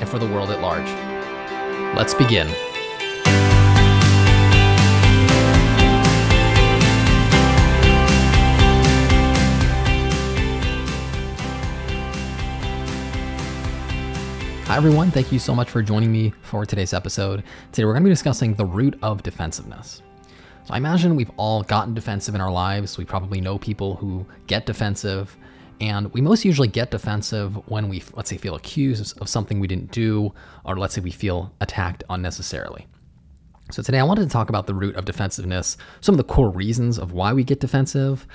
and for the world at large. Let's begin. Hi, everyone. Thank you so much for joining me for today's episode. Today, we're going to be discussing the root of defensiveness. So, I imagine we've all gotten defensive in our lives. We probably know people who get defensive. And we most usually get defensive when we, let's say, feel accused of something we didn't do, or let's say we feel attacked unnecessarily. So today I wanted to talk about the root of defensiveness, some of the core reasons of why we get defensive.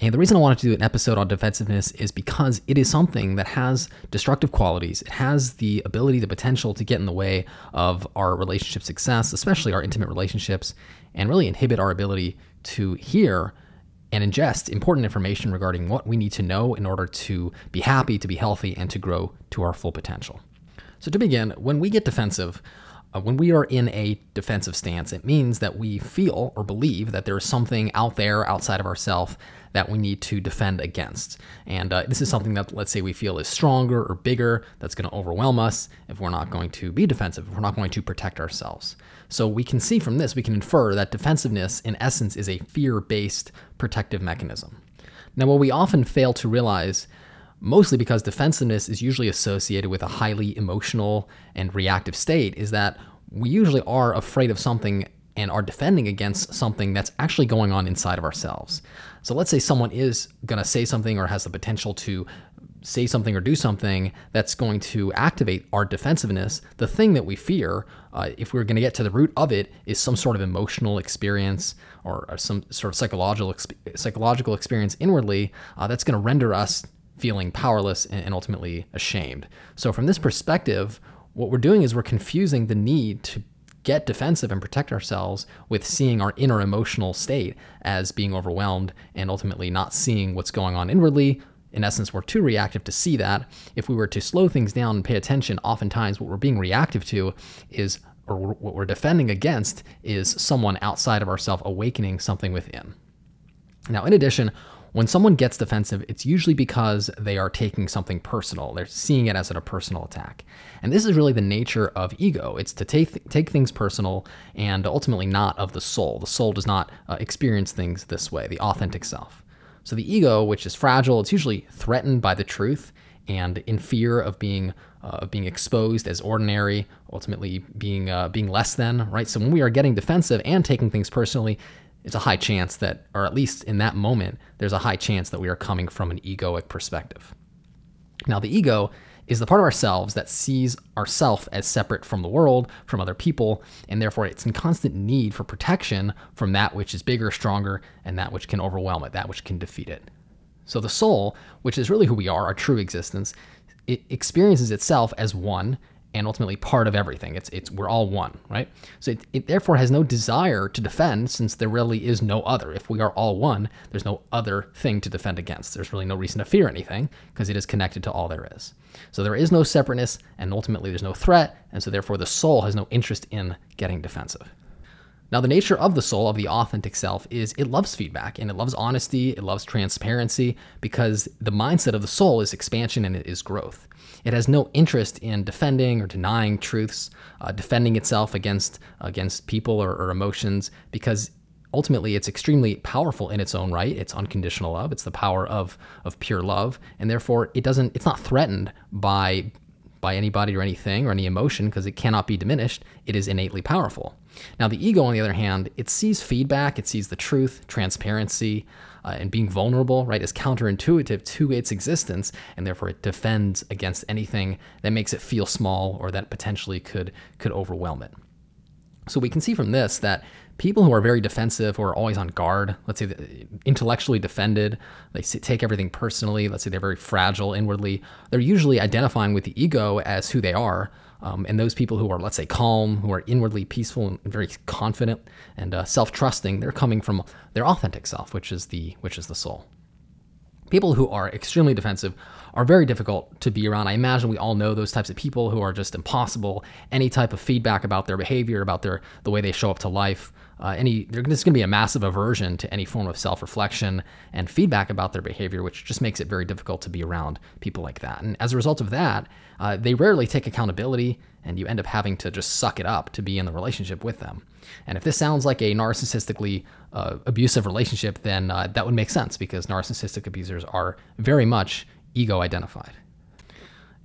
And the reason I wanted to do an episode on defensiveness is because it is something that has destructive qualities. It has the ability, the potential to get in the way of our relationship success, especially our intimate relationships, and really inhibit our ability to hear and ingest important information regarding what we need to know in order to be happy, to be healthy, and to grow to our full potential. So, to begin, when we get defensive, uh, when we are in a defensive stance, it means that we feel or believe that there is something out there outside of ourselves that we need to defend against. And uh, this is something that, let's say, we feel is stronger or bigger, that's going to overwhelm us if we're not going to be defensive, if we're not going to protect ourselves. So we can see from this, we can infer that defensiveness, in essence, is a fear based protective mechanism. Now, what we often fail to realize mostly because defensiveness is usually associated with a highly emotional and reactive state, is that we usually are afraid of something and are defending against something that's actually going on inside of ourselves. So let's say someone is going to say something or has the potential to say something or do something that's going to activate our defensiveness, the thing that we fear, uh, if we're going to get to the root of it, is some sort of emotional experience or, or some sort of psychological psychological experience inwardly uh, that's going to render us feeling powerless and, and ultimately ashamed. So from this perspective, what we're doing is we're confusing the need to get defensive and protect ourselves with seeing our inner emotional state as being overwhelmed and ultimately not seeing what's going on inwardly. In essence, we're too reactive to see that. If we were to slow things down and pay attention, oftentimes what we're being reactive to is, or what we're defending against, is someone outside of ourselves awakening something within. Now, in addition, when someone gets defensive, it's usually because they are taking something personal. They're seeing it as a personal attack. And this is really the nature of ego. It's to take, take things personal and ultimately not of the soul. The soul does not uh, experience things this way, the authentic self. So the ego, which is fragile, it's usually threatened by the truth and in fear of being uh, being exposed as ordinary, ultimately being uh, being less than, right? So when we are getting defensive and taking things personally, it's a high chance that, or at least in that moment, there's a high chance that we are coming from an egoic perspective. Now, the ego is the part of ourselves that sees ourself as separate from the world, from other people, and therefore it's in constant need for protection from that which is bigger, stronger, and that which can overwhelm it, that which can defeat it. So the soul, which is really who we are, our true existence, it experiences itself as one and ultimately part of everything. It's it's we're all one, right? So it, it, therefore has no desire to defend since there really is no other. If we are all one, there's no other thing to defend against. There's really no reason to fear anything because it is connected to all there is. So there is no separateness and ultimately there's no threat, and so therefore the soul has no interest in getting defensive. Now, the nature of the soul, of the authentic self, is it loves feedback and it loves honesty, it loves transparency, because the mindset of the soul is expansion and it is growth. It has no interest in defending or denying truths, uh, defending itself against against people or, or emotions, because ultimately it's extremely powerful in its own right. It's unconditional love. It's the power of of pure love, and therefore it doesn't. It's not threatened by by anybody or anything or any emotion because it cannot be diminished. It is innately powerful. Now, the ego, on the other hand, it sees feedback, it sees the truth, transparency, uh, and being vulnerable, right, is counterintuitive to its existence, and therefore it defends against anything that makes it feel small or that potentially could could overwhelm it. So we can see from this that people who are very defensive, are always on guard, let's say intellectually defended, they take everything personally, let's say they're very fragile inwardly, they're usually identifying with the ego as who they are, Um, and those people who are, let's say, calm, who are inwardly peaceful and very confident and uh, self-trusting, they're coming from their authentic self, which is the which is the soul. People who are extremely defensive are very difficult to be around. I imagine we all know those types of people who are just impossible. Any type of feedback about their behavior, about their the way they show up to life, uh, any there's going to be a massive aversion to any form of self-reflection and feedback about their behavior, which just makes it very difficult to be around people like that. And as a result of that, uh, they rarely take accountability, and you end up having to just suck it up to be in the relationship with them. And if this sounds like a narcissistically uh, abusive relationship, then uh, that would make sense because narcissistic abusers are very much ego identified.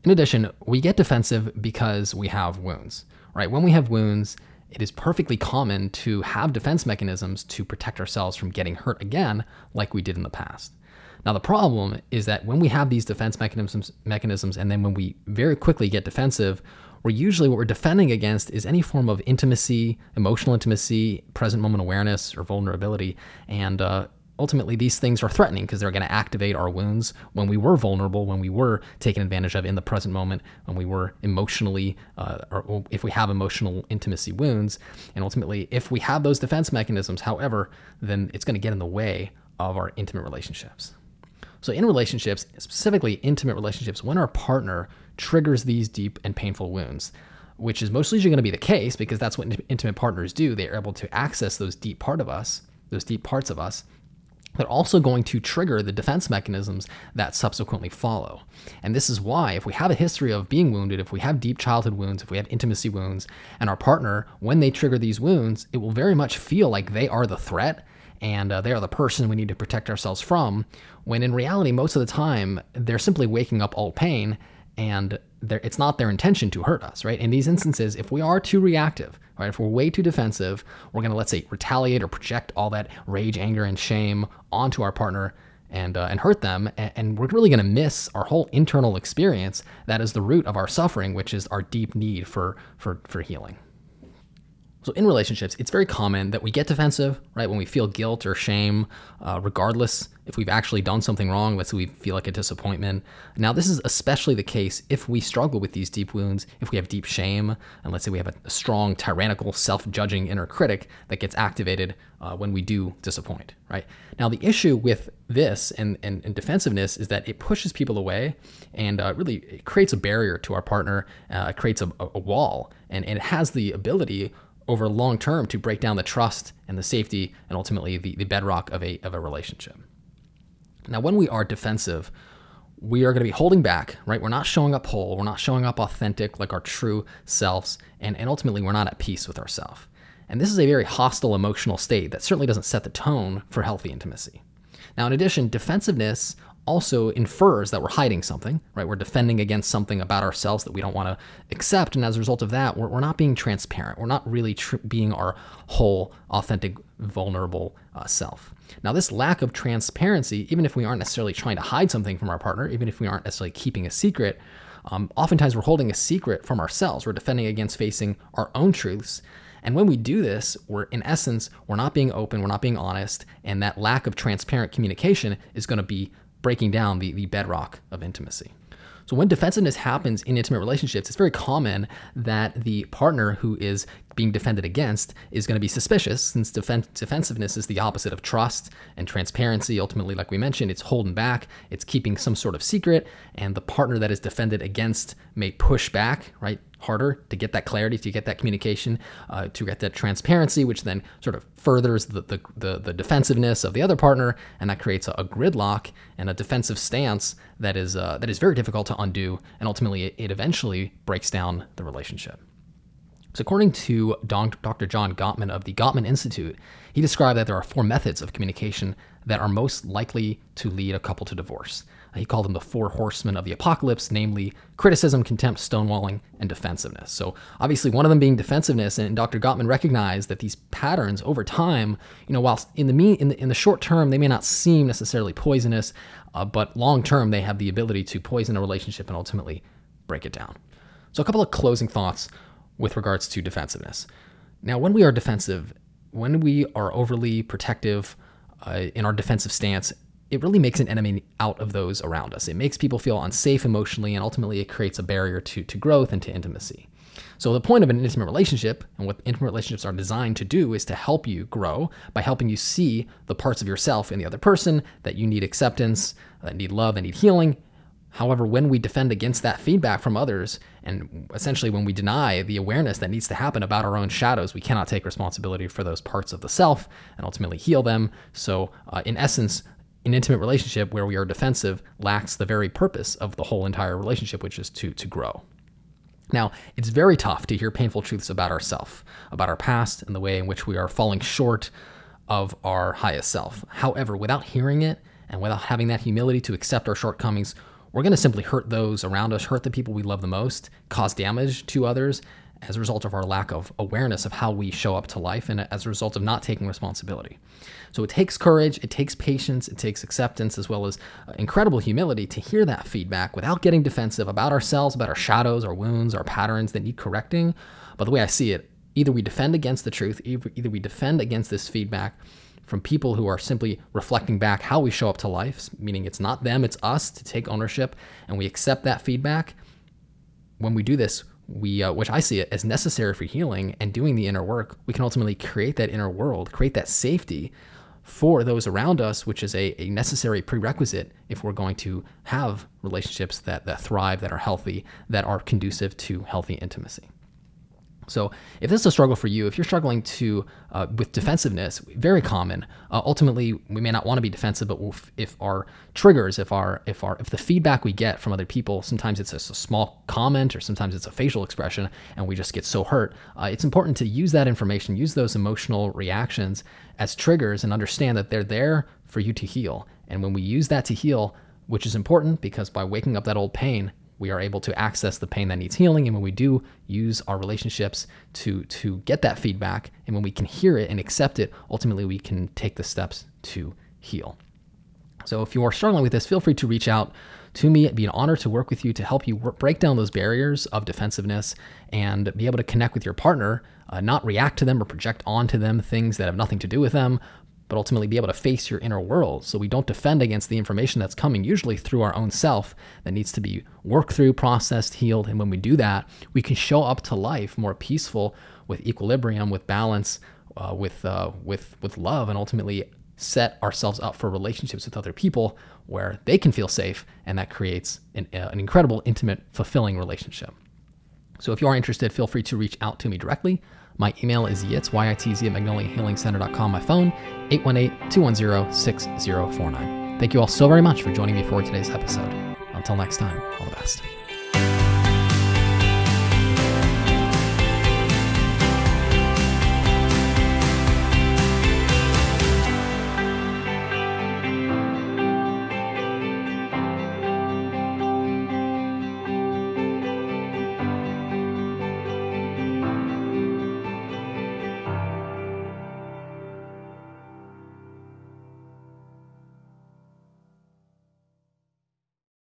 In addition, we get defensive because we have wounds, right? When we have wounds, it is perfectly common to have defense mechanisms to protect ourselves from getting hurt again, like we did in the past. Now, the problem is that when we have these defense mechanisms, mechanisms, and then when we very quickly get defensive, we're usually what we're defending against is any form of intimacy, emotional intimacy, present moment awareness, or vulnerability. And uh, ultimately these things are threatening because they're going to activate our wounds when we were vulnerable, when we were taken advantage of in the present moment, when we were emotionally, uh, or if we have emotional intimacy wounds. And ultimately, if we have those defense mechanisms, however, then it's going to get in the way of our intimate relationships. So, in relationships, specifically intimate relationships, when our partner triggers these deep and painful wounds, which is mostly going to be the case because that's what intimate partners do, they are able to access those deep part of us, those deep parts of us, they're also going to trigger the defense mechanisms that subsequently follow. And this is why, if we have a history of being wounded, if we have deep childhood wounds, if we have intimacy wounds, and our partner, when they trigger these wounds, it will very much feel like they are the threat and uh, they are the person we need to protect ourselves from, when in reality, most of the time, they're simply waking up old pain and it's not their intention to hurt us, right? In these instances, if we are too reactive, right, if we're way too defensive, we're going to let's say retaliate or project all that rage, anger, and shame onto our partner and uh, and hurt them, and, and we're really going to miss our whole internal experience that is the root of our suffering, which is our deep need for for for healing. So in relationships, it's very common that we get defensive, right? When we feel guilt or shame, uh, regardless if we've actually done something wrong, let's say we feel like a disappointment. Now, this is especially the case if we struggle with these deep wounds, if we have deep shame, and let's say we have a, strong, tyrannical, self-judging inner critic that gets activated uh, when we do disappoint, right? Now, the issue with this and, and, and defensiveness is that it pushes people away and uh, really creates a barrier to our partner. Uh, it creates a, a wall, and, and it has the ability over long term to break down the trust and the safety and ultimately the, the bedrock of a, of a relationship. Now, when we are defensive, we are going to be holding back, right? We're not showing up whole. We're not showing up authentic, like our true selves. And, and ultimately, we're not at peace with ourselves. And this is a very hostile emotional state that certainly doesn't set the tone for healthy intimacy. Now, in addition, defensiveness also infers that we're hiding something, right? We're defending against something about ourselves that we don't want to accept. And as a result of that, we're, we're not being transparent. We're not really tr- being our whole, authentic, vulnerable uh, self. Now, this lack of transparency, even if we aren't necessarily trying to hide something from our partner, even if we aren't necessarily keeping a secret, um, oftentimes we're holding a secret from ourselves. We're defending against facing our own truths. And when we do this, we're in essence, we're not being open, we're not being honest, and that lack of transparent communication is going to be breaking down the, the bedrock of intimacy. So when defensiveness happens in intimate relationships, it's very common that the partner who is being defended against is going to be suspicious since defen- defensiveness is the opposite of trust and transparency. Ultimately, like we mentioned, it's holding back, it's keeping some sort of secret, and the partner that is defended against may push back, right? harder to get that clarity, to get that communication, uh, to get that transparency, which then sort of furthers the, the, the, the defensiveness of the other partner, and that creates a, a gridlock and a defensive stance that is uh, that is very difficult to undo, and ultimately it, it eventually breaks down the relationship. So, according to Dr. John Gottman of the Gottman Institute, he described that there are four methods of communication that are most likely to lead a couple to divorce. He called them the four horsemen of the apocalypse, namely criticism, contempt, stonewalling, and defensiveness. So, obviously, one of them being defensiveness, and Dr. Gottman recognized that these patterns over time, you know, whilst in the, mean, in the, in the short term they may not seem necessarily poisonous, uh, but long term they have the ability to poison a relationship and ultimately break it down. So, a couple of closing thoughts with regards to defensiveness. Now, when we are defensive, when we are overly protective uh, in our defensive stance, it really makes an enemy out of those around us. It makes people feel unsafe emotionally, and ultimately it creates a barrier to, to growth and to intimacy. So, the point of an intimate relationship and what intimate relationships are designed to do is to help you grow by helping you see the parts of yourself in the other person that you need acceptance, that need love, that need healing. However, when we defend against that feedback from others, and essentially when we deny the awareness that needs to happen about our own shadows, we cannot take responsibility for those parts of the self and ultimately heal them. So, uh, in essence, an intimate relationship where we are defensive lacks the very purpose of the whole entire relationship, which is to, to grow. Now, it's very tough to hear painful truths about ourselves, about our past, and the way in which we are falling short of our highest self. However, without hearing it and without having that humility to accept our shortcomings, we're going to simply hurt those around us, hurt the people we love the most, cause damage to others as a result of our lack of awareness of how we show up to life and as a result of not taking responsibility. So it takes courage, it takes patience, it takes acceptance, as well as uh, incredible humility to hear that feedback without getting defensive about ourselves, about our shadows, our wounds, our patterns that need correcting. But the way I see it, either we defend against the truth, either, either we defend against this feedback from people who are simply reflecting back how we show up to life, meaning it's not them, it's us to take ownership, and we accept that feedback. When we do this, we, uh, which I see it as necessary for healing and doing the inner work, we can ultimately create that inner world, create that safety for those around us, which is a, a necessary prerequisite if we're going to have relationships that, that thrive, that are healthy, that are conducive to healthy intimacy. So, if this is a struggle for you, if you're struggling to uh, with defensiveness, very common. Uh, ultimately, we may not want to be defensive, but if our triggers, if our if our if the feedback we get from other people, sometimes it's a, a small comment or sometimes it's a facial expression, and we just get so hurt. Uh, it's important to use that information, use those emotional reactions as triggers, and understand that they're there for you to heal. And when we use that to heal, which is important because by waking up that old pain, we are able to access the pain that needs healing. And when we do use our relationships to to get that feedback and when we can hear it and accept it ultimately we can take the steps to heal. So if you are struggling with this feel free to reach out to me. It'd be an honor to work with you to help you work, break down those barriers of defensiveness and be able to connect with your partner uh, not react to them or project onto them things that have nothing to do with them but ultimately be able to face your inner world so we don't defend against the information that's coming, usually through our own self, that needs to be worked through, processed, healed. And when we do that, we can show up to life more peaceful, with equilibrium, with balance, uh, with, uh, with, with love, and ultimately set ourselves up for relationships with other people where they can feel safe, and that creates an, uh, an incredible, intimate, fulfilling relationship. So if you are interested, feel free to reach out to me directly. My email is yitz, Y-I-T-Z at magnoliahealingcenter.com. My phone, 818-210-6049. Thank you all so very much for joining me for today's episode. Until next time, all the best.